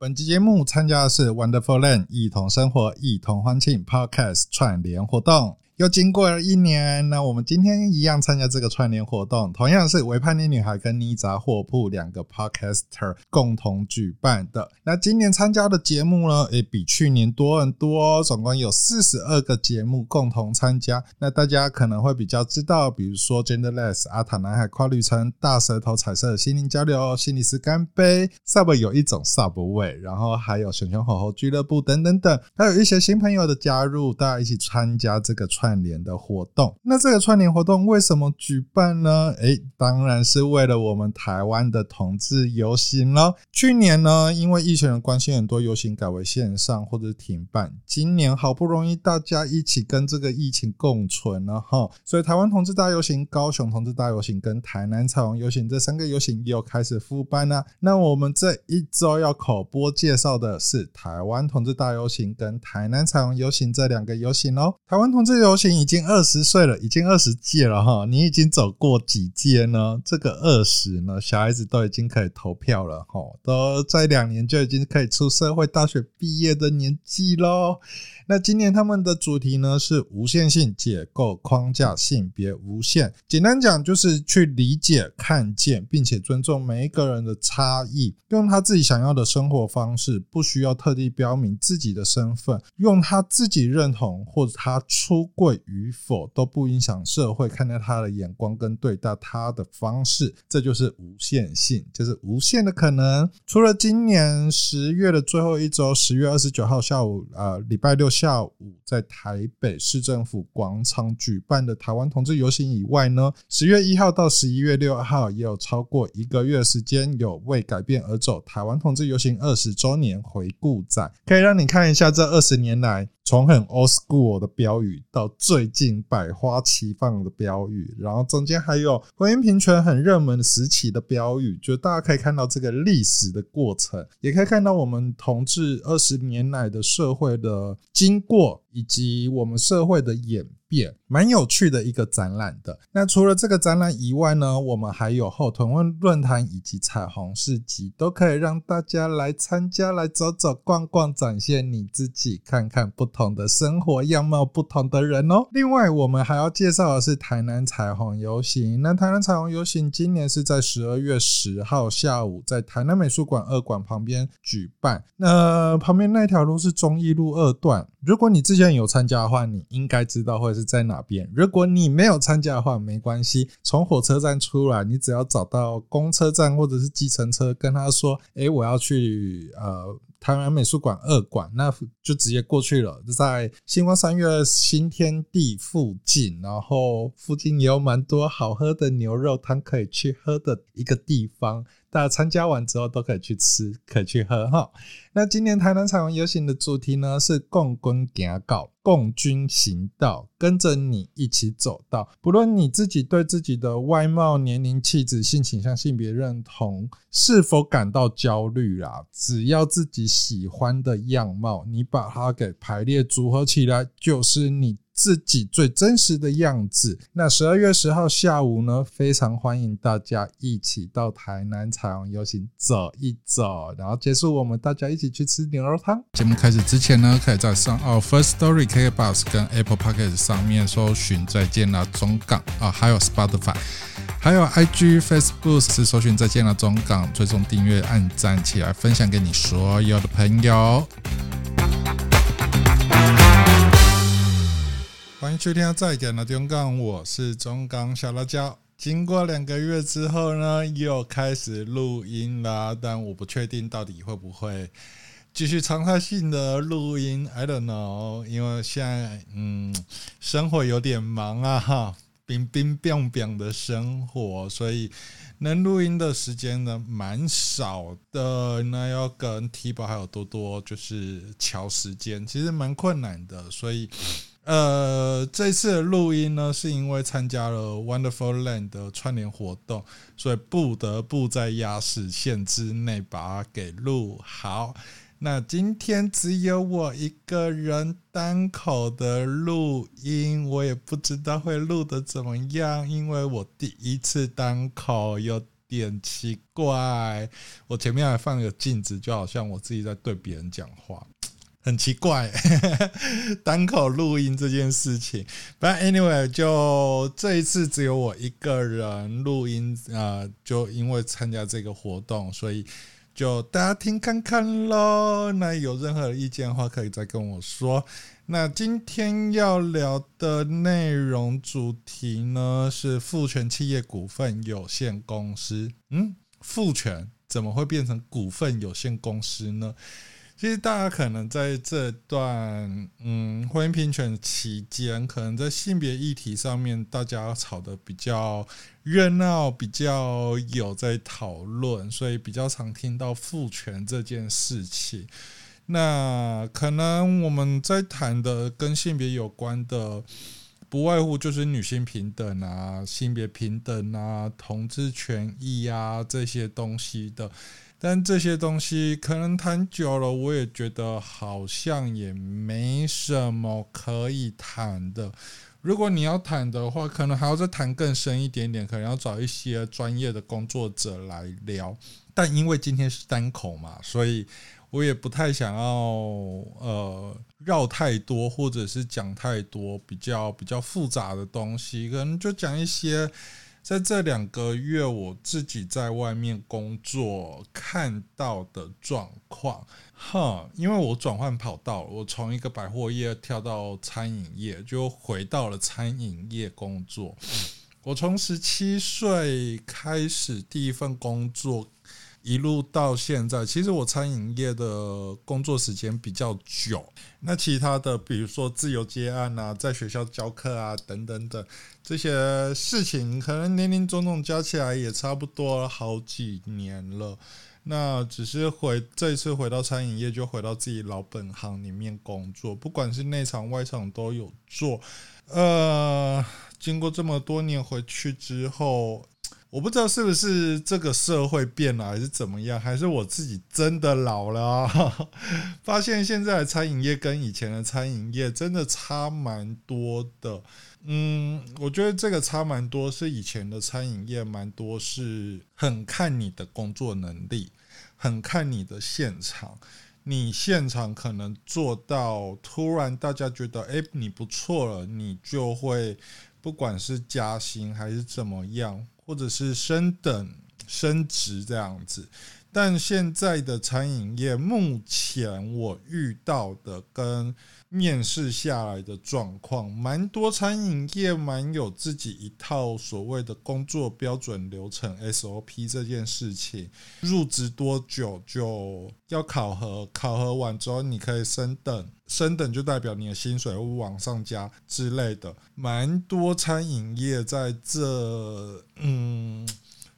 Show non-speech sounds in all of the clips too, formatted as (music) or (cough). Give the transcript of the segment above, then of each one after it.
本期节目参加的是 Wonderful Land 一同生活、一同欢庆 Podcast 串联活动。又经过了一年，那我们今天一样参加这个串联活动，同样是维叛逆女孩跟妮杂货铺两个 podcaster 共同举办的。那今年参加的节目呢，也比去年多很多，总共有四十二个节目共同参加。那大家可能会比较知道，比如说 Genderless、阿塔男孩跨旅程、大舌头彩色的心灵交流、心理师干杯、Sub 有一种 Subway，然后还有熊熊火猴俱乐部等等等，还有一些新朋友的加入，大家一起参加这个串。串联的活动，那这个串联活动为什么举办呢？诶，当然是为了我们台湾的同志游行了。去年呢，因为疫情的关系，很多游行改为线上或者停办。今年好不容易大家一起跟这个疫情共存了哈，所以台湾同志大游行、高雄同志大游行跟台南彩虹游行这三个游行又开始复办了。那我们这一周要口播介绍的是台湾同志大游行跟台南彩虹游行这两个游行哦。台湾同志游已经二十岁了，已经二十届了哈。你已经走过几届呢？这个二十呢，小孩子都已经可以投票了哈，都在两年就已经可以出社会、大学毕业的年纪喽。那今年他们的主题呢是无限性解构框架，性别无限。简单讲就是去理解、看见，并且尊重每一个人的差异，用他自己想要的生活方式，不需要特地标明自己的身份，用他自己认同或者他出柜与否都不影响社会看待他的眼光跟对待他的方式。这就是无限性，就是无限的可能。除了今年十月的最后一周，十月二十九号下午，呃，礼拜六。下午在台北市政府广场举办的台湾同志游行以外呢，十月一号到十一月六号也有超过一个月时间，有为改变而走台湾同志游行二十周年回顾展，可以让你看一下这二十年来。从很 old school 的标语到最近百花齐放的标语，然后中间还有婚姻平权很热门时期的标语，就大家可以看到这个历史的过程，也可以看到我们同志二十年来的社会的经经过。以及我们社会的演变，蛮有趣的一个展览的。那除了这个展览以外呢，我们还有后屯论论坛以及彩虹市集，都可以让大家来参加、来走走逛逛，展现你自己，看看不同的生活样貌、不同的人哦。另外，我们还要介绍的是台南彩虹游行。那台南彩虹游行今年是在十二月十号下午，在台南美术馆二馆旁边举办。那旁边那条路是忠义路二段。如果你之前有参加的话，你应该知道会是在哪边。如果你没有参加的话，没关系。从火车站出来，你只要找到公车站或者是计程车，跟他说：“诶、我要去呃台湾美术馆二馆，那就直接过去了。就在星光三月新天地附近，然后附近也有蛮多好喝的牛肉汤可以去喝的一个地方。”大家参加完之后都可以去吃，可以去喝哈。那今年台南彩虹游行的主题呢是共军行道，共军行道，跟着你一起走到。不论你自己对自己的外貌、年龄、气质、性倾向、性别认同是否感到焦虑啦，只要自己喜欢的样貌，你把它给排列组合起来，就是你。自己最真实的样子。那十二月十号下午呢，非常欢迎大家一起到台南彩虹游行走一走，然后结束我们大家一起去吃牛肉汤。节目开始之前呢，可以在上哦 First Story KKBOX 跟 Apple Podcast 上面搜寻再见了中港啊，还有 Spotify，还有 IG Facebook 是搜寻再见了中港，追踪订阅按赞起来，分享给你所有的朋友。欢迎收听再讲的中港，我是中港小辣椒。经过两个月之后呢，又开始录音啦，但我不确定到底会不会继续常态性的录音。I don't know，因为现在嗯，生活有点忙啊，哈，冰冰冰冰的生活，所以能录音的时间呢蛮少的。那要跟 T 宝还有多多就是乔时间，其实蛮困难的，所以。呃，这次的录音呢，是因为参加了 Wonderful Land 的串联活动，所以不得不在压时限之内把它给录好。那今天只有我一个人单口的录音，我也不知道会录得怎么样，因为我第一次单口有点奇怪。我前面还放一个镜子，就好像我自己在对别人讲话，很奇怪。(laughs) 单口录音这件事情，But anyway，就这一次只有我一个人录音啊，就因为参加这个活动，所以。就大家听看看喽，那有任何意见的话，可以再跟我说。那今天要聊的内容主题呢，是富权企业股份有限公司。嗯，富权怎么会变成股份有限公司呢？其实大家可能在这段嗯婚姻平权期间，可能在性别议题上面，大家吵得比较热闹，比较有在讨论，所以比较常听到父权这件事情。那可能我们在谈的跟性别有关的，不外乎就是女性平等啊、性别平等啊、同志权益啊这些东西的。但这些东西可能谈久了，我也觉得好像也没什么可以谈的。如果你要谈的话，可能还要再谈更深一点点，可能要找一些专业的工作者来聊。但因为今天是单口嘛，所以我也不太想要呃绕太多，或者是讲太多比较比较复杂的东西，可能就讲一些。在这两个月，我自己在外面工作看到的状况，哈，因为我转换跑道，我从一个百货业跳到餐饮业，就回到了餐饮业工作。我从十七岁开始第一份工作。一路到现在，其实我餐饮业的工作时间比较久。那其他的，比如说自由接案啊，在学校教课啊，等等等这些事情，可能林林总总加起来也差不多好几年了。那只是回这一次回到餐饮业，就回到自己老本行里面工作，不管是内场外场都有做。呃，经过这么多年回去之后。我不知道是不是这个社会变了，还是怎么样，还是我自己真的老了啊？(laughs) 发现现在的餐饮业跟以前的餐饮业真的差蛮多的。嗯，我觉得这个差蛮多，是以前的餐饮业蛮多是很看你的工作能力，很看你的现场。你现场可能做到，突然大家觉得，诶，你不错了，你就会不管是加薪还是怎么样。或者是升等、升职这样子，但现在的餐饮业，目前我遇到的跟面试下来的状况，蛮多餐饮业蛮有自己一套所谓的工作标准流程 SOP 这件事情，入职多久就要考核，考核完之后你可以升等。升等就代表你的薪水会往上加之类的，蛮多餐饮业在这，嗯，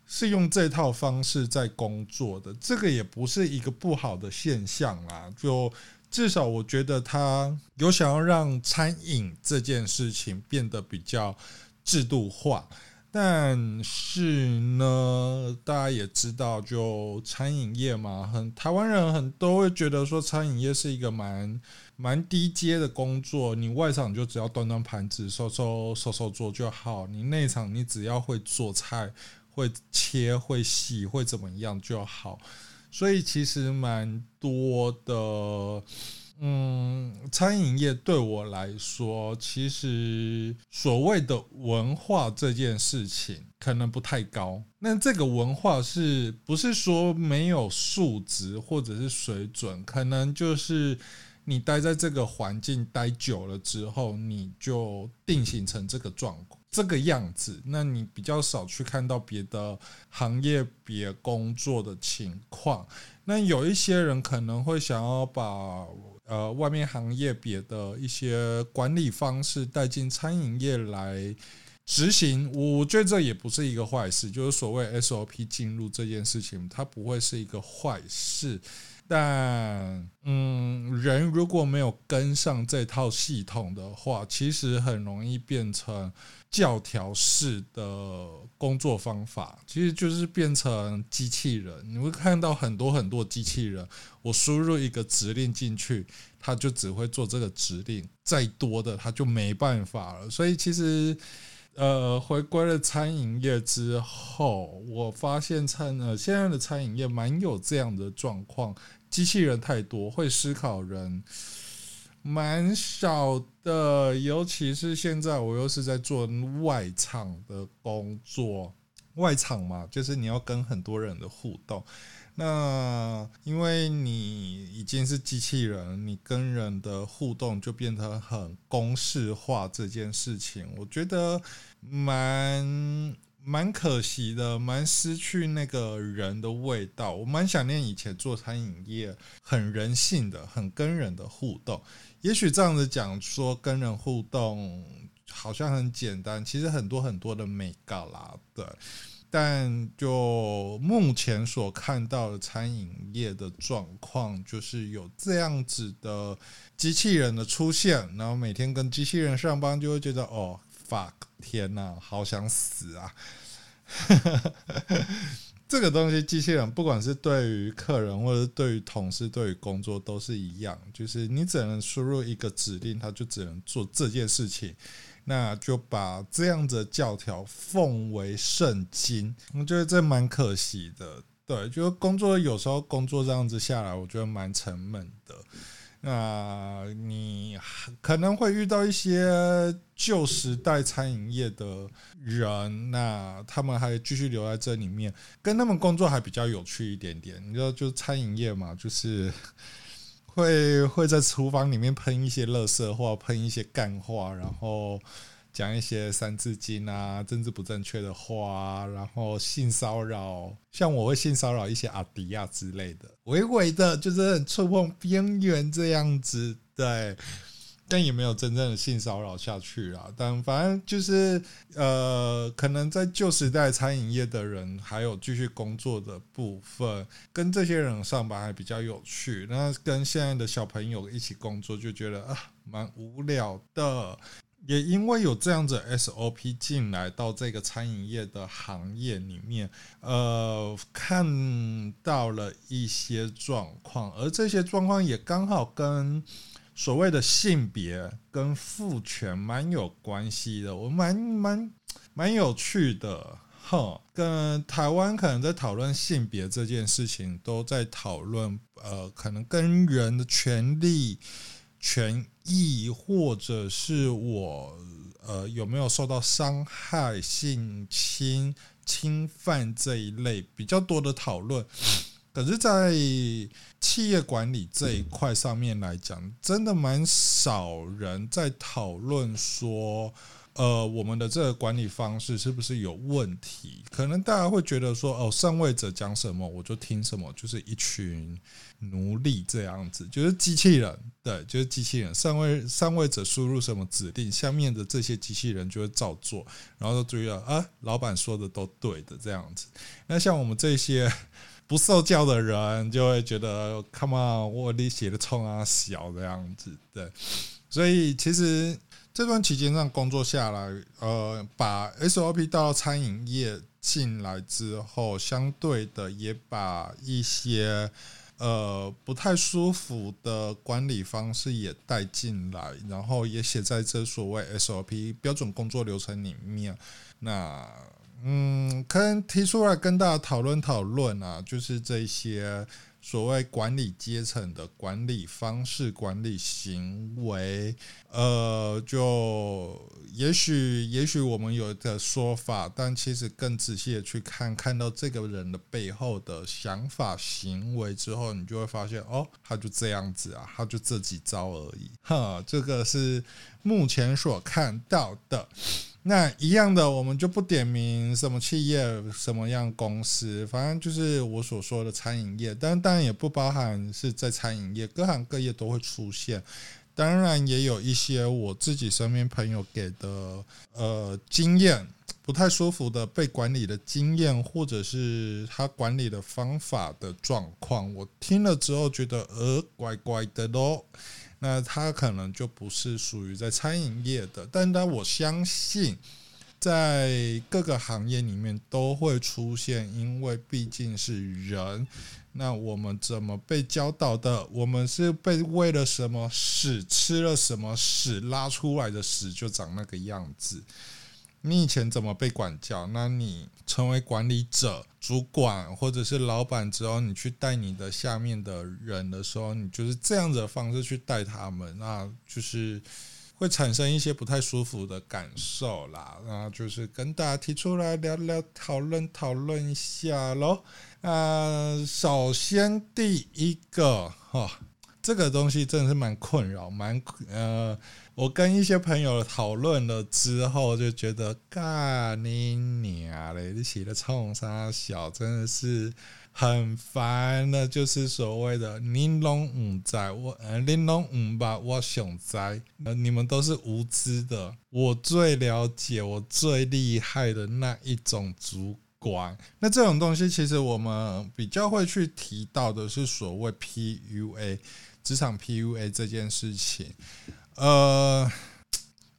是用这套方式在工作的，这个也不是一个不好的现象啦。就至少我觉得他有想要让餐饮这件事情变得比较制度化。但是呢，大家也知道，就餐饮业嘛，很台湾人很都会觉得说，餐饮业是一个蛮蛮低阶的工作。你外场就只要端端盘子、收收收收桌就好，你内场你只要会做菜、会切、会洗、会怎么样就好。所以其实蛮多的。嗯，餐饮业对我来说，其实所谓的文化这件事情可能不太高。那这个文化是不是说没有素质或者是水准？可能就是你待在这个环境待久了之后，你就定型成这个状况、这个样子。那你比较少去看到别的行业别工作的情况。那有一些人可能会想要把。呃，外面行业别的一些管理方式带进餐饮业来执行，我觉得这也不是一个坏事。就是所谓 SOP 进入这件事情，它不会是一个坏事。但，嗯，人如果没有跟上这套系统的话，其实很容易变成教条式的工作方法，其实就是变成机器人。你会看到很多很多机器人，我输入一个指令进去，它就只会做这个指令，再多的它就没办法了。所以其实。呃，回归了餐饮业之后，我发现餐呃现在的餐饮业蛮有这样的状况，机器人太多，会思考人蛮少的，尤其是现在我又是在做外场的工作，外场嘛，就是你要跟很多人的互动。那因为你已经是机器人，你跟人的互动就变得很公式化。这件事情，我觉得蛮蛮可惜的，蛮失去那个人的味道。我蛮想念以前做餐饮业，很人性的，很跟人的互动。也许这样子讲说跟人互动好像很简单，其实很多很多的美感啦，对。但就目前所看到的餐饮业的状况，就是有这样子的机器人的出现，然后每天跟机器人上班，就会觉得哦，fuck，天哪，好想死啊！(laughs) 这个东西，机器人不管是对于客人，或者是对于同事，对于工作都是一样，就是你只能输入一个指令，它就只能做这件事情。那就把这样的教条奉为圣经，我觉得这蛮可惜的。对，就是工作有时候工作这样子下来，我觉得蛮沉闷的。那你可能会遇到一些旧时代餐饮业的人，那他们还继续留在这里面，跟他们工作还比较有趣一点点。你知道，就餐饮业嘛，就是。会会在厨房里面喷一些垃圾话，喷一些干话，然后讲一些三字经啊、政治不正确的话，然后性骚扰，像我会性骚扰一些阿迪亚之类的，微微的，就是很触碰边缘这样子，对。但也没有真正的性骚扰下去啊，但反正就是呃，可能在旧时代餐饮业的人还有继续工作的部分，跟这些人上班还比较有趣。那跟现在的小朋友一起工作，就觉得啊蛮无聊的。也因为有这样子 SOP 进来到这个餐饮业的行业里面，呃，看到了一些状况，而这些状况也刚好跟。所谓的性别跟父权蛮有关系的，我蛮蛮蛮有趣的，哼，跟台湾可能在讨论性别这件事情，都在讨论，呃，可能跟人的权利、权益，或者是我，呃，有没有受到伤害、性侵、侵犯这一类比较多的讨论。可是，在企业管理这一块上面来讲，真的蛮少人在讨论说，呃，我们的这个管理方式是不是有问题？可能大家会觉得说，哦，上位者讲什么我就听什么，就是一群奴隶这样子，就是机器人，对，就是机器人。上位上位者输入什么指令，下面的这些机器人就会照做，然后就注意了啊，老板说的都对的这样子。那像我们这些。不受教的人就会觉得，Come on，我你写的冲啊小这样子，对。所以其实这段期间让工作下来，呃，把 SOP 到餐饮业进来之后，相对的也把一些呃不太舒服的管理方式也带进来，然后也写在这所谓 SOP 标准工作流程里面。那嗯，可能提出来跟大家讨论讨论啊，就是这些所谓管理阶层的管理方式、管理行为，呃，就也许也许我们有的说法，但其实更仔细的去看，看到这个人的背后的想法、行为之后，你就会发现，哦，他就这样子啊，他就这几招而已，哈，这个是目前所看到的。那一样的，我们就不点名什么企业、什么样公司，反正就是我所说的餐饮业，但当然也不包含是在餐饮业，各行各业都会出现。当然也有一些我自己身边朋友给的呃经验，不太舒服的被管理的经验，或者是他管理的方法的状况，我听了之后觉得呃怪怪的咯。那他可能就不是属于在餐饮业的，但但我相信，在各个行业里面都会出现，因为毕竟是人。那我们怎么被教导的？我们是被喂了什么屎，吃了什么屎，拉出来的屎就长那个样子。你以前怎么被管教？那你成为管理者、主管或者是老板之后，你去带你的下面的人的时候，你就是这样子的方式去带他们，那就是会产生一些不太舒服的感受啦。那就是跟大家提出来聊聊、讨论讨论一下喽。呃，首先第一个哈，这个东西真的是蛮困扰，蛮呃。我跟一些朋友讨论了之后，就觉得干你娘嘞！你写的冲三小真的是很烦的，就是所谓的“你拢唔在我，呃，你拢唔把我想在”，呃，你们都是无知的。我最了解，我最厉害的那一种主管。那这种东西，其实我们比较会去提到的是所谓 PUA，职场 PUA 这件事情。呃，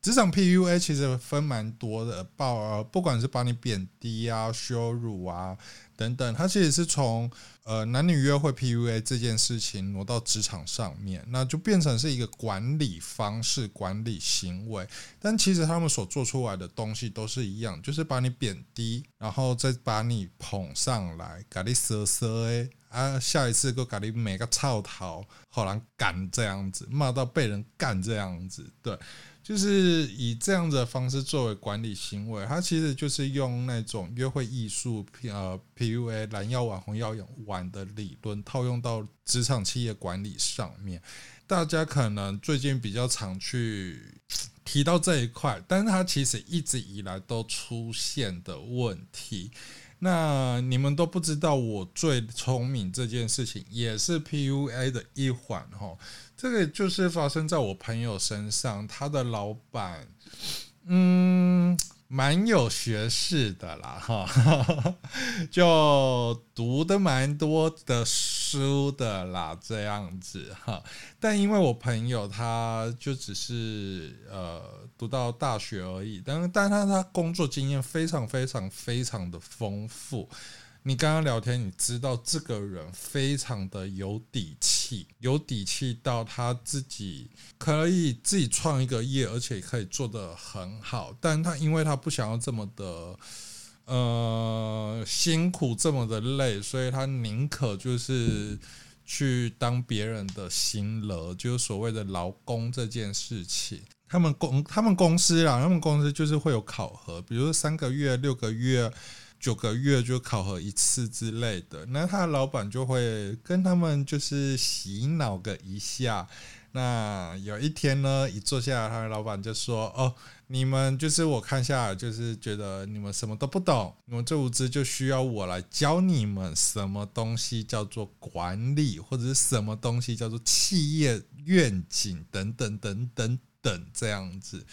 职场 PUA 其实分蛮多的，报不管是把你贬低啊、羞辱啊等等，它其实是从呃男女约会 PUA 这件事情挪到职场上面，那就变成是一个管理方式、管理行为。但其实他们所做出来的东西都是一样，就是把你贬低，然后再把你捧上来，给你色色诶。啊，下一次就给你每个臭头，好难干这样子，骂到被人干这样子，对，就是以这样的方式作为管理行为，它其实就是用那种约会艺术，呃，PUA 蓝药丸、红药丸的理论套用到职场企业管理上面。大家可能最近比较常去提到这一块，但是它其实一直以来都出现的问题。那你们都不知道，我最聪明这件事情也是 PUA 的一环哈。这个就是发生在我朋友身上，他的老板，嗯。蛮有学识的啦，哈，(laughs) 就读的蛮多的书的啦，这样子哈。但因为我朋友他就只是呃读到大学而已，但但他他工作经验非常非常非常的丰富。你刚刚聊天，你知道这个人非常的有底气，有底气到他自己可以自己创一个业，而且可以做得很好。但他因为他不想要这么的呃辛苦，这么的累，所以他宁可就是去当别人的新乐，就是所谓的劳工这件事情。他们公他们公司啊，他们公司就是会有考核，比如三个月、六个月。九个月就考核一次之类的，那他的老板就会跟他们就是洗脑个一下。那有一天呢，一坐下来，他的老板就说：“哦，你们就是我看下来，就是觉得你们什么都不懂，你们最无知，就需要我来教你们什么东西叫做管理，或者是什么东西叫做企业愿景等等等等等这样子。”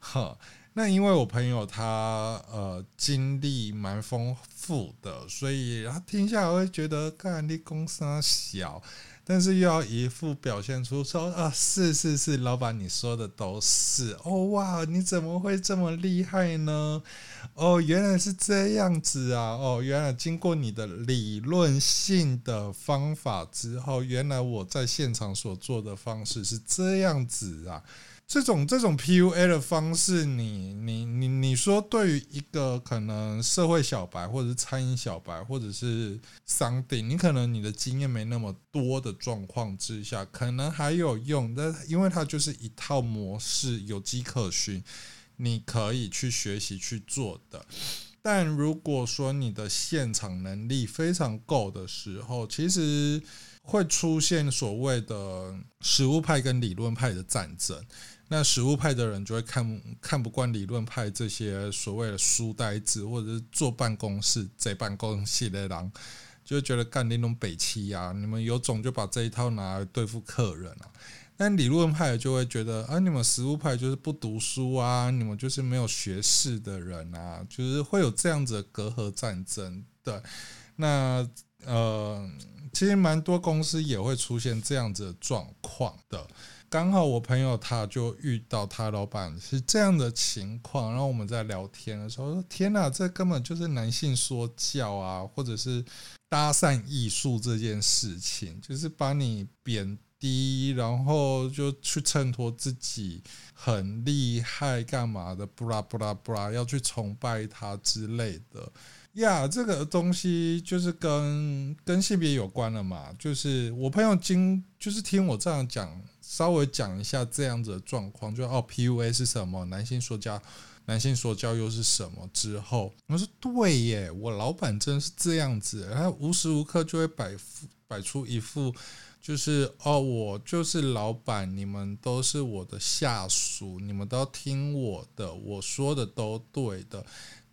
哈。那因为我朋友他呃经历蛮丰富的，所以他听下来会觉得，干你公司小，但是又要一副表现出说啊，是是是，老板你说的都是哦，哇，你怎么会这么厉害呢？哦，原来是这样子啊，哦，原来经过你的理论性的方法之后，原来我在现场所做的方式是这样子啊。这种这种 PUA 的方式你，你你你说，对于一个可能社会小白，或者是餐饮小白，或者是商店，你可能你的经验没那么多的状况之下，可能还有用，但因为它就是一套模式，有迹可循，你可以去学习去做的。但如果说你的现场能力非常够的时候，其实会出现所谓的实务派跟理论派的战争。那实务派的人就会看看不惯理论派这些所谓的书呆子，或者是坐办公室在办公室的人，就觉得干那种北七啊，你们有种就把这一套拿来对付客人啊。但理论派就会觉得啊，你们实务派就是不读书啊，你们就是没有学识的人啊，就是会有这样子的隔阂战争。对，那呃，其实蛮多公司也会出现这样子的状况的。刚好我朋友他就遇到他老板是这样的情况，然后我们在聊天的时候说：“天哪，这根本就是男性说教啊，或者是搭讪艺术这件事情，就是把你贬低，然后就去衬托自己很厉害干嘛的，布拉布拉布拉，要去崇拜他之类的。呀，这个东西就是跟跟性别有关了嘛。就是我朋友经就是听我这样讲，稍微讲一下这样子的状况，就哦，PUA 是什么？男性说教，男性说教又是什么？之后我说对耶，我老板真是这样子，他无时无刻就会摆摆出一副就是哦，我就是老板，你们都是我的下属，你们都要听我的，我说的都对的。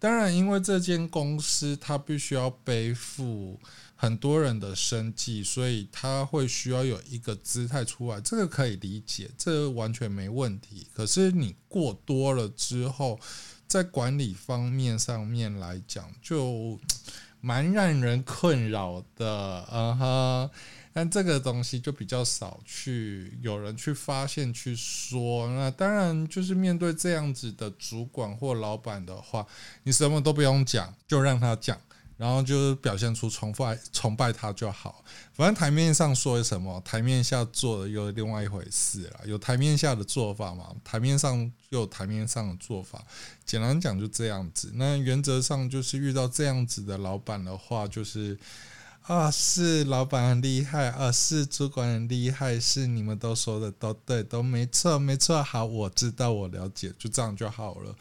当然，因为这间公司它必须要背负很多人的生计，所以它会需要有一个姿态出来，这个可以理解，这完全没问题。可是你过多了之后，在管理方面上面来讲，就 (tsk) 蛮让人困扰的，嗯哼。但这个东西就比较少去有人去发现去说，那当然就是面对这样子的主管或老板的话，你什么都不用讲，就让他讲，然后就是表现出崇拜崇拜他就好。反正台面上说什么，台面下做的又另外一回事了。有台面下的做法嘛，台面上又有台面上的做法。简单讲就这样子。那原则上就是遇到这样子的老板的话，就是。啊，是老板很厉害啊，是主管很厉害，是你们都说的都对，都没错，没错。好，我知道，我了解，就这样就好了。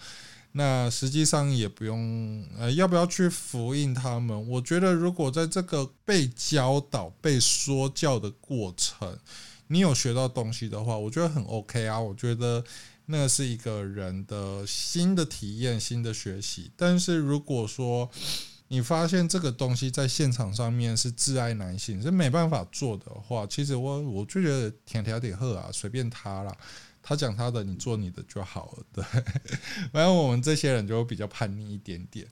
那实际上也不用，呃，要不要去复印他们？我觉得，如果在这个被教导、被说教的过程，你有学到东西的话，我觉得很 OK 啊。我觉得那是一个人的新的体验、新的学习。但是如果说，你发现这个东西在现场上面是挚爱男性，是没办法做的话，其实我我就觉得天条点喝啊，随便他啦，他讲他的，你做你的就好了。对，(laughs) 反正我们这些人就比较叛逆一点点。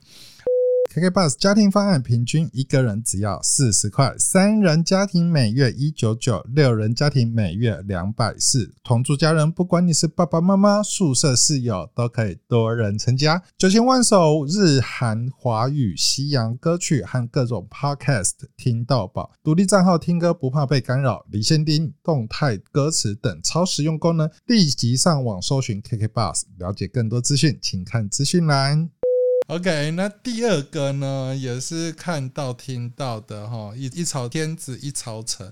KK Bus 家庭方案平均一个人只要四十块，三人家庭每月一九九，六人家庭每月两百四。同住家人，不管你是爸爸妈妈、宿舍室友，都可以多人成家。九千万首日韩华语西洋歌曲和各种 Podcast 听到饱，独立账号听歌不怕被干扰，离线听动态歌词等超实用功能。立即上网搜寻 KK Bus，了解更多资讯，请看资讯栏。OK，那第二个呢，也是看到听到的哈，一一朝天子一朝臣，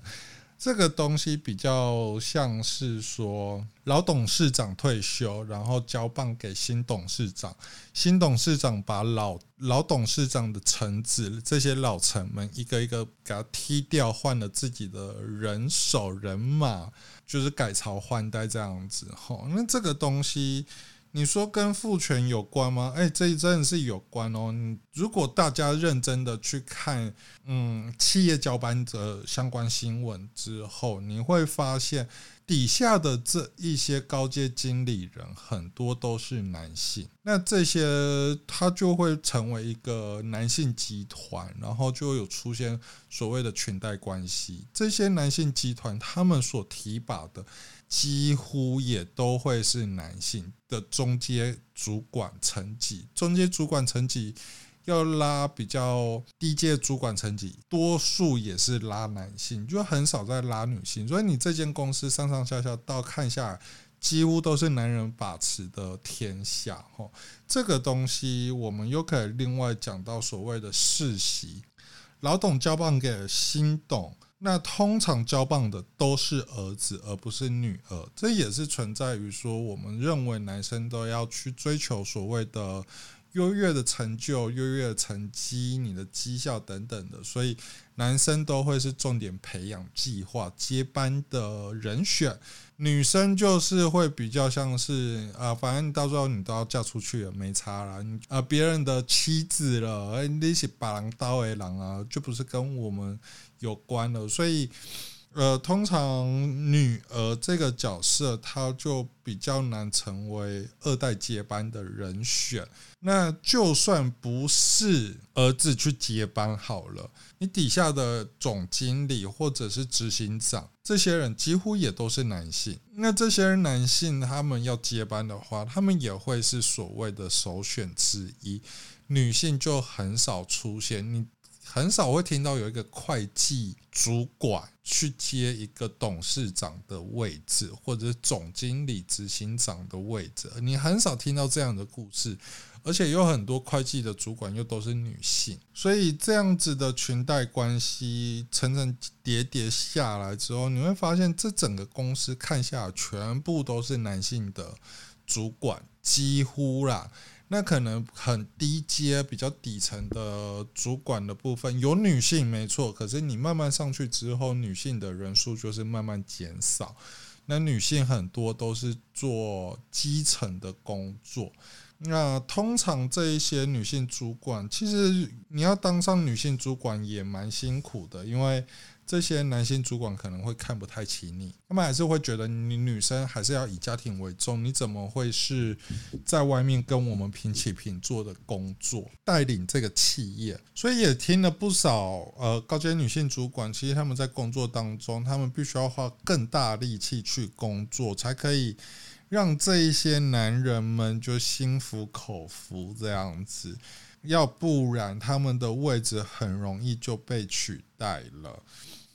这个东西比较像是说老董事长退休，然后交棒给新董事长，新董事长把老老董事长的臣子这些老臣们一个一个给他踢掉，换了自己的人手人马，就是改朝换代这样子哈。那这个东西。你说跟父权有关吗？哎，这真的是有关哦。如果大家认真的去看，嗯，企业交班的相关新闻之后，你会发现底下的这一些高阶经理人很多都是男性，那这些他就会成为一个男性集团，然后就有出现所谓的裙带关系。这些男性集团他们所提拔的。几乎也都会是男性的中阶主管层级，中阶主管层级要拉比较低阶主管层级，多数也是拉男性，就很少在拉女性。所以你这间公司上上下下到看下来，几乎都是男人把持的天下。哈，这个东西我们又可以另外讲到所谓的世袭，老董交棒给新董。那通常交棒的都是儿子，而不是女儿。这也是存在于说，我们认为男生都要去追求所谓的优越的成就、优越的成绩、你的绩效等等的，所以男生都会是重点培养计划接班的人选。女生就是会比较像是啊，反正到最后你都要嫁出去了，没差啦。啊，别人的妻子了，那些把狼刀为狼啊，就不是跟我们有关了。所以，呃，通常女儿这个角色，她就比较难成为二代接班的人选。那就算不是儿子去接班好了，你底下的总经理或者是执行长，这些人几乎也都是男性。那这些男性他们要接班的话，他们也会是所谓的首选之一，女性就很少出现。你很少会听到有一个会计主管去接一个董事长的位置，或者总经理、执行长的位置。你很少听到这样的故事，而且有很多会计的主管又都是女性，所以这样子的裙带关系层层叠叠下来之后，你会发现这整个公司看下来全部都是男性的主管，几乎啦。那可能很低阶、比较底层的主管的部分有女性没错，可是你慢慢上去之后，女性的人数就是慢慢减少。那女性很多都是做基层的工作。那通常这一些女性主管，其实你要当上女性主管也蛮辛苦的，因为。这些男性主管可能会看不太起你，他们还是会觉得你女生还是要以家庭为重。你怎么会是在外面跟我们平起平坐的工作，带领这个企业？所以也听了不少呃高阶女性主管，其实他们在工作当中，他们必须要花更大力气去工作，才可以让这一些男人们就心服口服这样子。要不然他们的位置很容易就被取代了。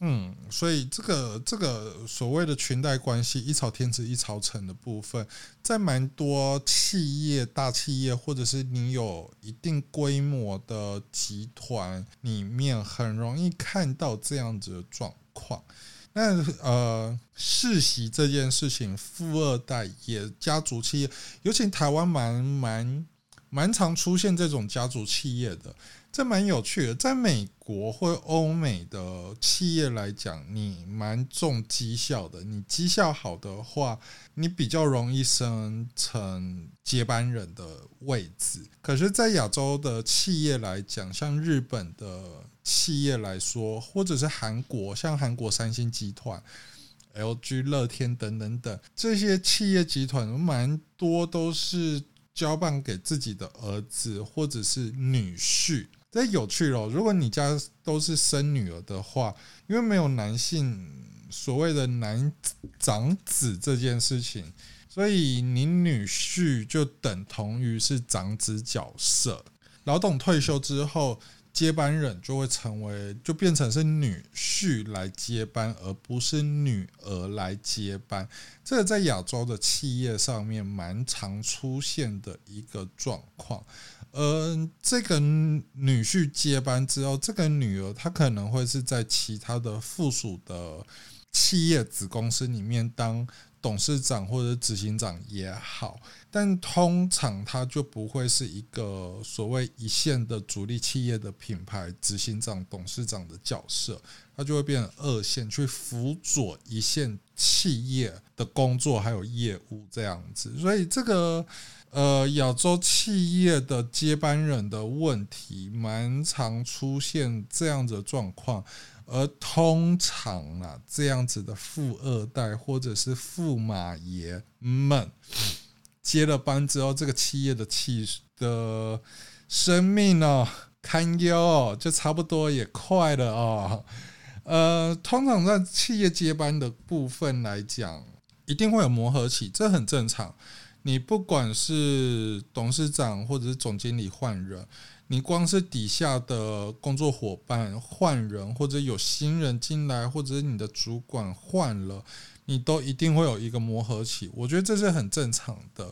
嗯，所以这个这个所谓的裙带关系，一朝天子一朝臣的部分，在蛮多企业、大企业，或者是你有一定规模的集团里面，很容易看到这样子的状况。那呃，世袭这件事情，富二代也家族企业，尤其台湾蛮蛮蛮常出现这种家族企业的。这蛮有趣的，在美国或欧美的企业来讲，你蛮重绩效的。你绩效好的话，你比较容易升成接班人的位置。可是，在亚洲的企业来讲，像日本的企业来说，或者是韩国，像韩国三星集团、LG、乐天等等等这些企业集团，蛮多都是交办给自己的儿子或者是女婿。这有趣哦！如果你家都是生女儿的话，因为没有男性所谓的男长子这件事情，所以你女婿就等同于是长子角色。老董退休之后，接班人就会成为，就变成是女婿来接班，而不是女儿来接班。这个在亚洲的企业上面蛮常出现的一个状况。呃，这个女婿接班之后，这个女儿她可能会是在其他的附属的企业子公司里面当董事长或者执行长也好，但通常她就不会是一个所谓一线的主力企业的品牌执行长、董事长的角色，她就会变成二线去辅佐一线企业的工作还有业务这样子，所以这个。呃，亚洲企业的接班人的问题蛮常出现这样子的状况，而通常啊，这样子的富二代或者是驸马爷们接了班之后，这个企业的气的生命呢、堪忧、哦，就差不多也快了哦。呃，通常在企业接班的部分来讲，一定会有磨合期，这很正常。你不管是董事长或者是总经理换人，你光是底下的工作伙伴换人，或者有新人进来，或者是你的主管换了，你都一定会有一个磨合期。我觉得这是很正常的。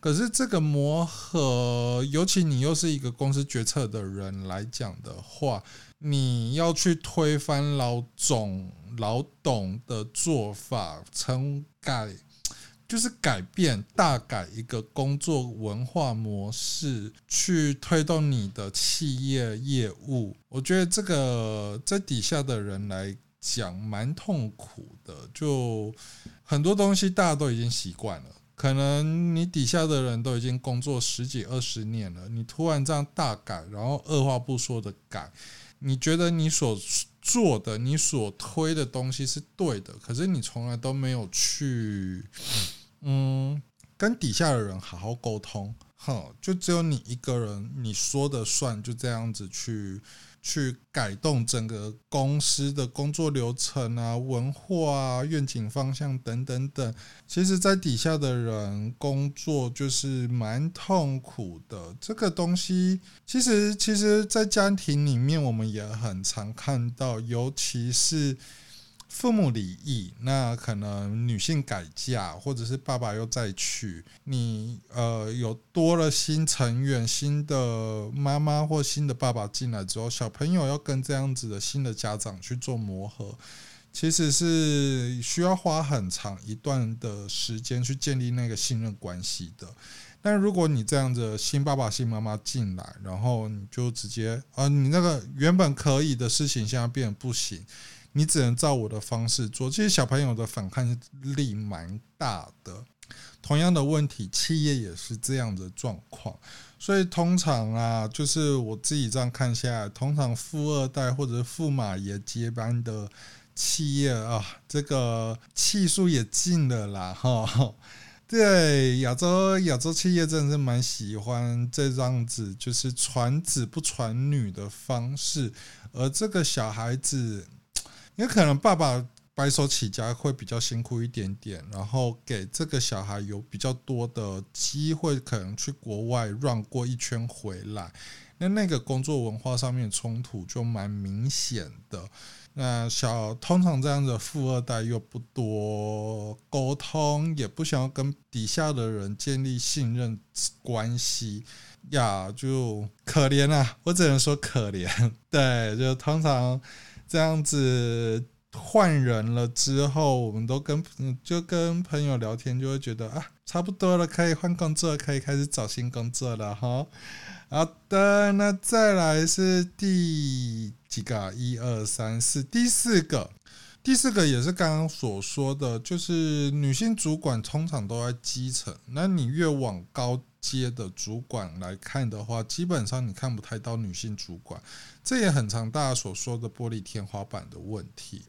可是这个磨合，尤其你又是一个公司决策的人来讲的话，你要去推翻老总、老董的做法，重改。就是改变、大改一个工作文化模式，去推动你的企业业务。我觉得这个在底下的人来讲蛮痛苦的。就很多东西大家都已经习惯了，可能你底下的人都已经工作十几二十年了，你突然这样大改，然后二话不说的改，你觉得你所做的、你所推的东西是对的，可是你从来都没有去。嗯跟底下的人好好沟通，哼，就只有你一个人，你说的算，就这样子去去改动整个公司的工作流程啊、文化啊、愿景方向等等等。其实，在底下的人工作就是蛮痛苦的。这个东西，其实，其实，在家庭里面，我们也很常看到，尤其是。父母离异，那可能女性改嫁，或者是爸爸又再娶，你呃有多了新成员、新的妈妈或新的爸爸进来之后，小朋友要跟这样子的新的家长去做磨合，其实是需要花很长一段的时间去建立那个信任关系的。但如果你这样子新爸爸、新妈妈进来，然后你就直接啊，你那个原本可以的事情，现在变得不行。你只能照我的方式做，其实小朋友的反抗力蛮大的。同样的问题，企业也是这样的状况。所以通常啊，就是我自己这样看下来，通常富二代或者驸马爷接班的企业啊，这个气数也尽了啦，哈。对，亚洲亚洲企业真的是蛮喜欢这样子，就是传子不传女的方式，而这个小孩子。也可能爸爸白手起家会比较辛苦一点点，然后给这个小孩有比较多的机会，可能去国外 run 过一圈回来，那那个工作文化上面冲突就蛮明显的。那小通常这样的富二代又不多沟通，也不想要跟底下的人建立信任关系呀，就可怜啊！我只能说可怜。对，就通常。这样子换人了之后，我们都跟就跟朋友聊天，就会觉得啊，差不多了，可以换工作，可以开始找新工作了哈。好的，那再来是第几个？一二三四，第四个，第四个也是刚刚所说的，就是女性主管通常都在基层，那你越往高阶的主管来看的话，基本上你看不太到女性主管。这也很常大家所说的玻璃天花板的问题，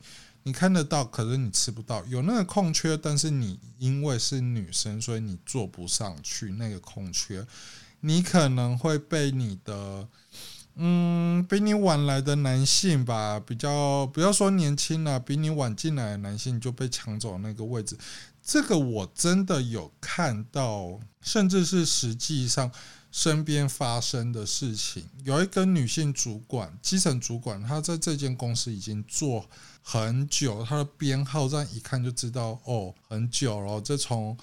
你看得到，可是你吃不到。有那个空缺，但是你因为是女生，所以你做不上去那个空缺，你可能会被你的，嗯，比你晚来的男性吧，比较不要说年轻了，比你晚进来的男性就被抢走那个位置。这个我真的有看到，甚至是实际上。身边发生的事情，有一个女性主管，基层主管，她在这间公司已经做很久，她的编号这样一看就知道，哦，很久了。这从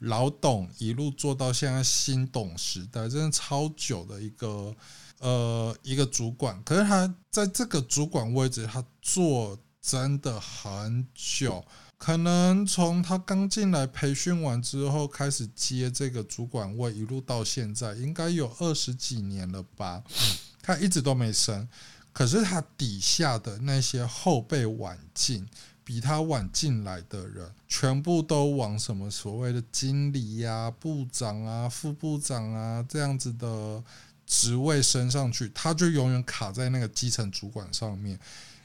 老董一路做到现在新董时代，真的超久的一个呃一个主管。可是她在这个主管位置，她做真的很久。可能从他刚进来培训完之后开始接这个主管位，一路到现在，应该有二十几年了吧？他一直都没升，可是他底下的那些后辈晚进，比他晚进来的人，全部都往什么所谓的经理呀、部长啊、副部长啊这样子的职位升上去，他就永远卡在那个基层主管上面。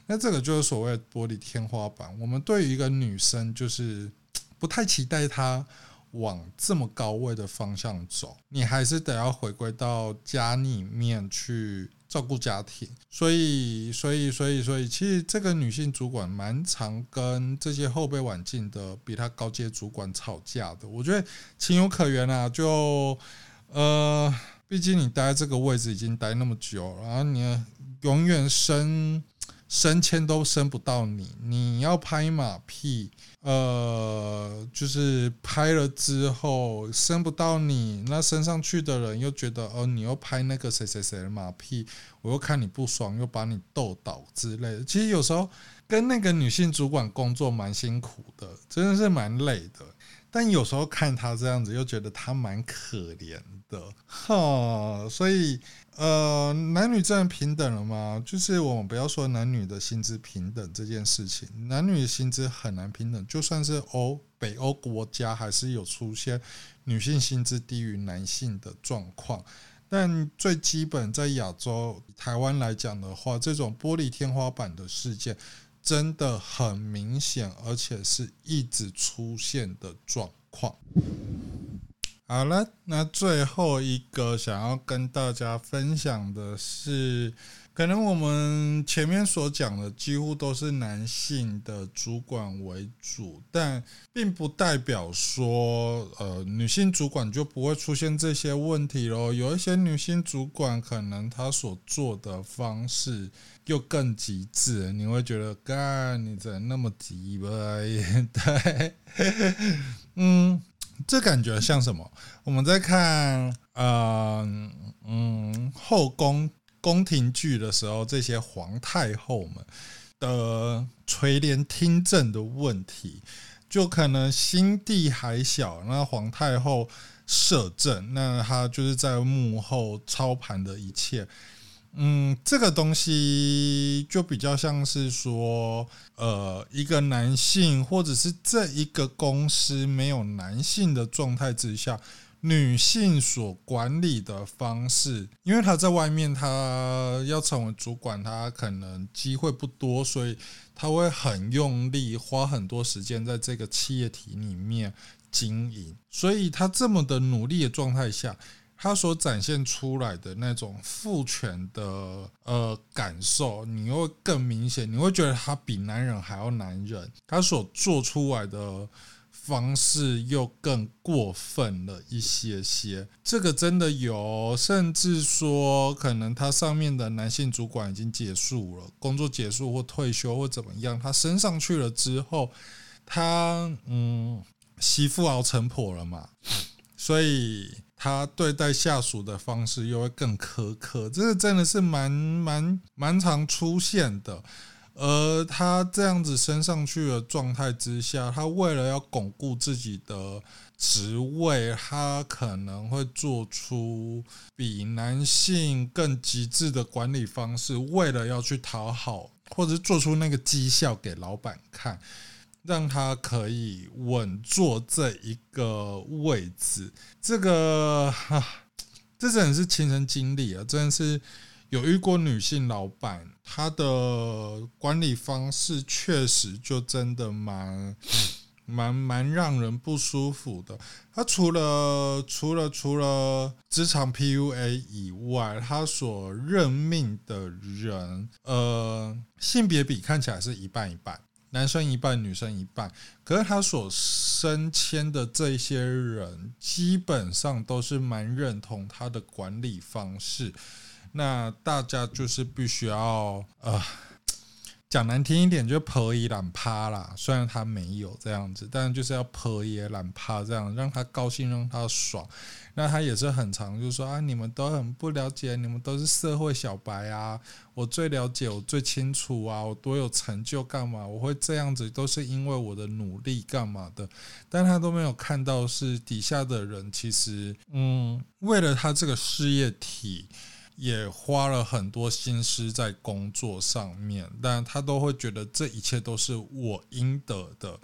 那这个就是所谓玻璃天花板。我们对于一个女生，就是 (tsk) 不太期待她往这么高位的方向走。你还是得要回归到家里面去照顾家庭。所以，所以，所以，所以，其实这个女性主管蛮常跟这些后辈晚进的比她高阶主管吵架的。我觉得情有可原啊。就呃，毕竟你待在这个位置已经待那么久，然后你永远升。升迁都升不到你，你要拍马屁，呃，就是拍了之后升不到你，那升上去的人又觉得哦，你又拍那个谁谁谁的马屁，我又看你不爽，又把你斗倒之类的。其实有时候跟那个女性主管工作蛮辛苦的，真的是蛮累的。但有时候看她这样子，又觉得她蛮可怜的，哈，所以。呃，男女真的平等了吗？就是我们不要说男女的薪资平等这件事情，男女的薪资很难平等。就算是欧北欧国家，还是有出现女性薪资低于男性的状况。但最基本在亚洲台湾来讲的话，这种玻璃天花板的事件真的很明显，而且是一直出现的状况。好了，那最后一个想要跟大家分享的是，可能我们前面所讲的几乎都是男性的主管为主，但并不代表说，呃，女性主管就不会出现这些问题喽。有一些女性主管，可能她所做的方式又更极致，你会觉得，干，你怎么那么急吧？(laughs) 对，嗯，这感觉像什么？我们在看，呃，嗯，后宫。宫廷剧的时候，这些皇太后们的垂帘听政的问题，就可能心地还小。那皇太后摄政，那她就是在幕后操盘的一切。嗯，这个东西就比较像是说，呃，一个男性，或者是这一个公司没有男性的状态之下。女性所管理的方式，因为她在外面，她要成为主管，她可能机会不多，所以她会很用力，花很多时间在这个企业体里面经营。所以她这么的努力的状态下，他所展现出来的那种父权的呃感受，你会更明显，你会觉得他比男人还要男人，他所做出来的。方式又更过分了一些些，这个真的有，甚至说可能他上面的男性主管已经结束了，工作结束或退休或怎么样，他升上去了之后，他嗯，媳妇熬成婆了嘛，所以他对待下属的方式又会更苛刻，这个真的是蛮蛮蛮常出现的。而他这样子升上去的状态之下，他为了要巩固自己的职位，他可能会做出比男性更极致的管理方式，为了要去讨好，或者做出那个绩效给老板看，让他可以稳坐这一个位置。这个哈，这真的是亲身经历啊，真的是。有遇过女性老板，她的管理方式确实就真的蛮蛮蛮让人不舒服的。她除了除了除了职场 PUA 以外，她所任命的人，呃，性别比看起来是一半一半，男生一半，女生一半。可是他所升迁的这些人，基本上都是蛮认同他的管理方式。那大家就是必须要呃，(tsk) 讲难听一点，就婆姨懒趴啦。虽然他没有这样子，但就是要婆姨懒趴这样，让他高兴，让他爽。那他也是很常，就是说啊，你们都很不了解，你们都是社会小白啊，我最了解，我最清楚啊，我多有成就干嘛？我会这样子，都是因为我的努力干嘛的。但他都没有看到是底下的人，其实嗯，为了他这个事业体。也花了很多心思在工作上面，但他都会觉得这一切都是我应得的，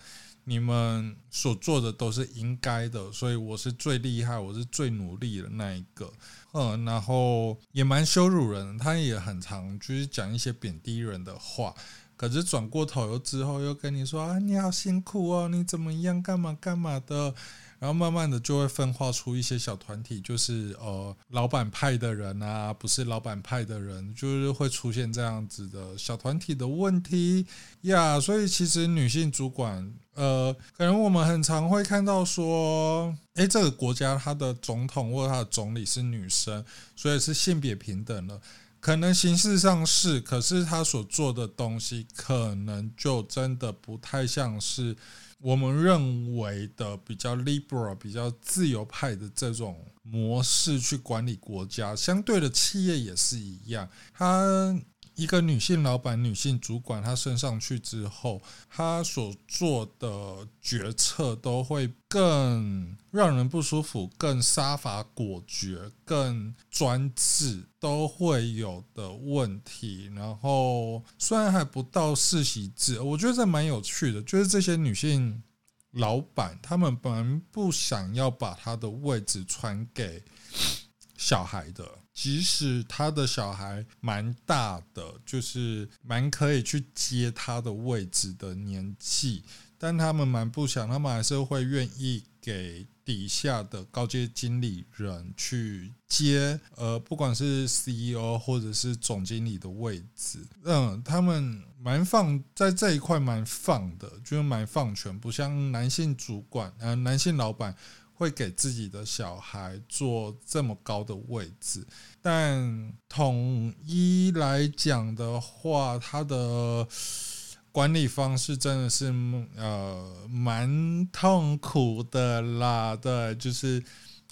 你们所做的都是应该的，所以我是最厉害，我是最努力的那一个，嗯，然后也蛮羞辱人，他也很常就是讲一些贬低人的话，可是转过头又之后又跟你说啊，你好辛苦哦，你怎么样，干嘛干嘛的。然后慢慢的就会分化出一些小团体，就是呃老板派的人啊，不是老板派的人，就是会出现这样子的小团体的问题呀。所以其实女性主管，呃，可能我们很常会看到说，诶，这个国家它的总统或者它的总理是女生，所以是性别平等了。可能形式上是，可是他所做的东西，可能就真的不太像是。我们认为的比较 liberal、比较自由派的这种模式去管理国家，相对的企业也是一样。它一个女性老板、女性主管，她升上去之后，她所做的决策都会更让人不舒服，更杀伐果决，更专制，都会有的问题。然后虽然还不到世袭制，我觉得这蛮有趣的，就是这些女性老板，她们本来不想要把她的位置传给小孩的。即使他的小孩蛮大的，就是蛮可以去接他的位置的年纪，但他们蛮不想，他们还是会愿意给底下的高阶经理人去接，呃，不管是 CEO 或者是总经理的位置，嗯，他们蛮放在这一块蛮放的，就是蛮放权，不像男性主管，呃，男性老板会给自己的小孩做这么高的位置，但统一来讲的话，它的。管理方式真的是呃蛮痛苦的啦，对，就是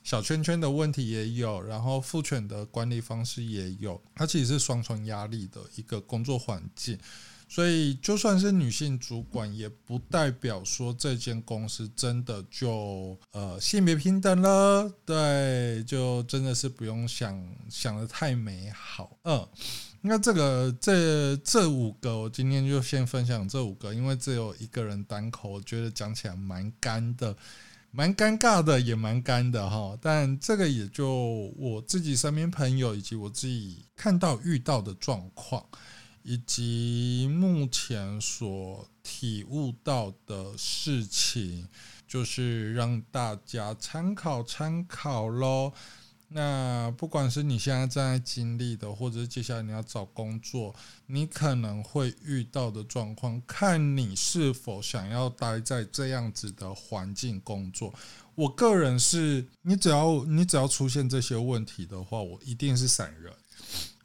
小圈圈的问题也有，然后父犬的管理方式也有，它其实是双重压力的一个工作环境，所以就算是女性主管，也不代表说这间公司真的就呃性别平等了，对，就真的是不用想想得太美好，嗯。那这个这这五个，我今天就先分享这五个，因为只有一个人单口，我觉得讲起来蛮干的，蛮尴尬的，也蛮干的哈。但这个也就我自己身边朋友以及我自己看到遇到的状况，以及目前所体悟到的事情，就是让大家参考参考喽。那不管是你现在正在经历的，或者是接下来你要找工作，你可能会遇到的状况，看你是否想要待在这样子的环境工作。我个人是，你只要你只要出现这些问题的话，我一定是闪人。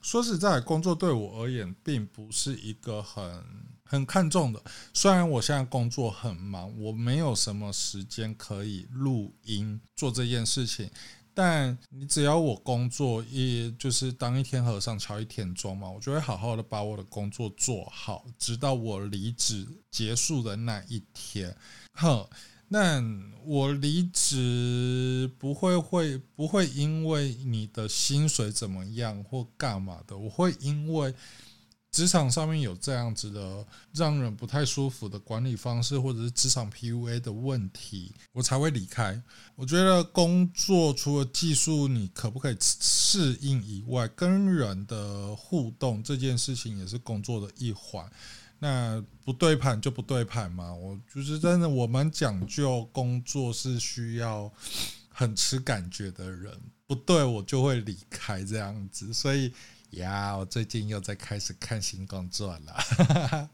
说实在，工作对我而言并不是一个很很看重的。虽然我现在工作很忙，我没有什么时间可以录音做这件事情。但你只要我工作，一就是当一天和尚敲一天钟嘛，我就会好好的把我的工作做好，直到我离职结束的那一天。哼，那我离职不会会不会因为你的薪水怎么样或干嘛的，我会因为。职场上面有这样子的让人不太舒服的管理方式，或者是职场 PUA 的问题，我才会离开。我觉得工作除了技术你可不可以适应以外，跟人的互动这件事情也是工作的一环。那不对盘就不对盘嘛，我就是真的，我蛮讲究工作是需要很吃感觉的人，不对我就会离开这样子，所以。呀，我最近又在开始看新工作了，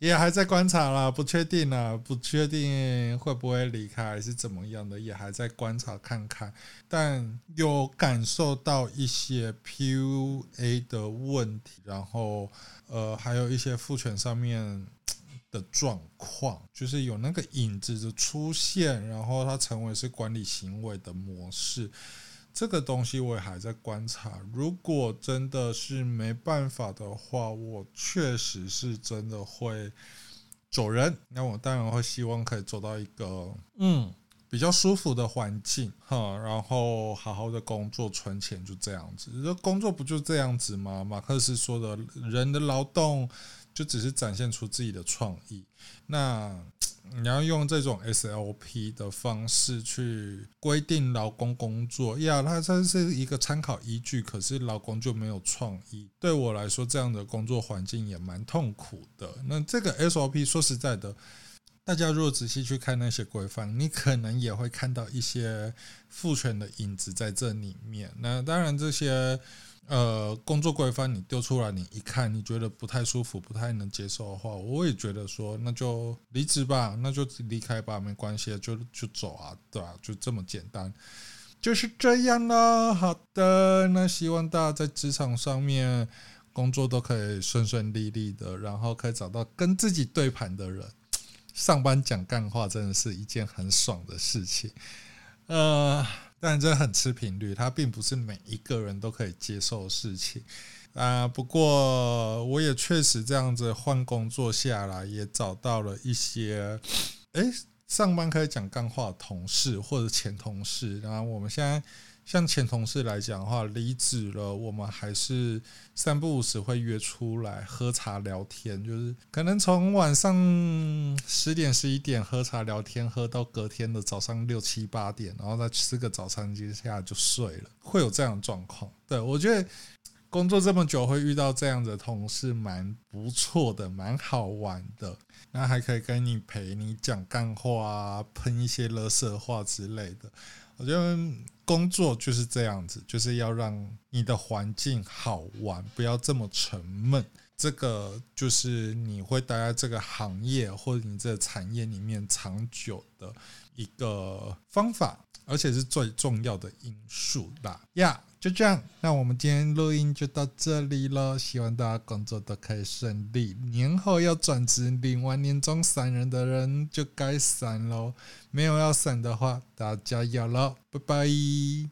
也还在观察啦，不确定啦，不确定会不会离开还是怎么样的，也还在观察看看。但有感受到一些 PUA 的问题，然后呃，还有一些父权上面的状况，就是有那个影子的出现，然后它成为是管理行为的模式。这个东西我也还在观察，如果真的是没办法的话，我确实是真的会走人。那我当然会希望可以走到一个嗯比较舒服的环境哈，然后好好的工作存钱，就这样子。这工作不就这样子吗？马克思说的，人的劳动就只是展现出自己的创意。那。你要用这种 SLP 的方式去规定劳工工作呀，它这是一个参考依据，可是劳工就没有创意。对我来说，这样的工作环境也蛮痛苦的。那这个 SOP 说实在的，大家如果仔细去看那些规范，你可能也会看到一些父权的影子在这里面。那当然这些。呃，工作规范你丢出来，你一看你觉得不太舒服，不太能接受的话，我也觉得说那就离职吧，那就离开吧，没关系，就就走啊，对吧？就这么简单，就是这样了。好的，那希望大家在职场上面工作都可以顺顺利利的，然后可以找到跟自己对盘的人。(laughs) 上班讲干话真的是一件很爽的事情，呃。但这很吃频率，它并不是每一个人都可以接受的事情啊。不过我也确实这样子换工作下来，也找到了一些，诶，上班可以讲干话的同事或者前同事，然后我们现在。像前同事来讲的话，离职了，我们还是三不五时会约出来喝茶聊天，就是可能从晚上十点十一点喝茶聊天，喝到隔天的早上六七八点，然后再吃个早餐，接下来就睡了，会有这样的状况。对，我觉得工作这么久会遇到这样的同事，蛮不错的，蛮好玩的。那还可以跟你陪你讲干话啊，喷一些垃圾话之类的。我觉得工作就是这样子，就是要让你的环境好玩，不要这么沉闷。这个就是你会待在这个行业或者你这个产业里面长久的一个方法，而且是最重要的因素啦。呀。就这样，那我们今天录音就到这里了。希望大家工作都可以顺利。年后要转职领完年终散人的人就该散喽，没有要散的话，大家加油喽，拜拜。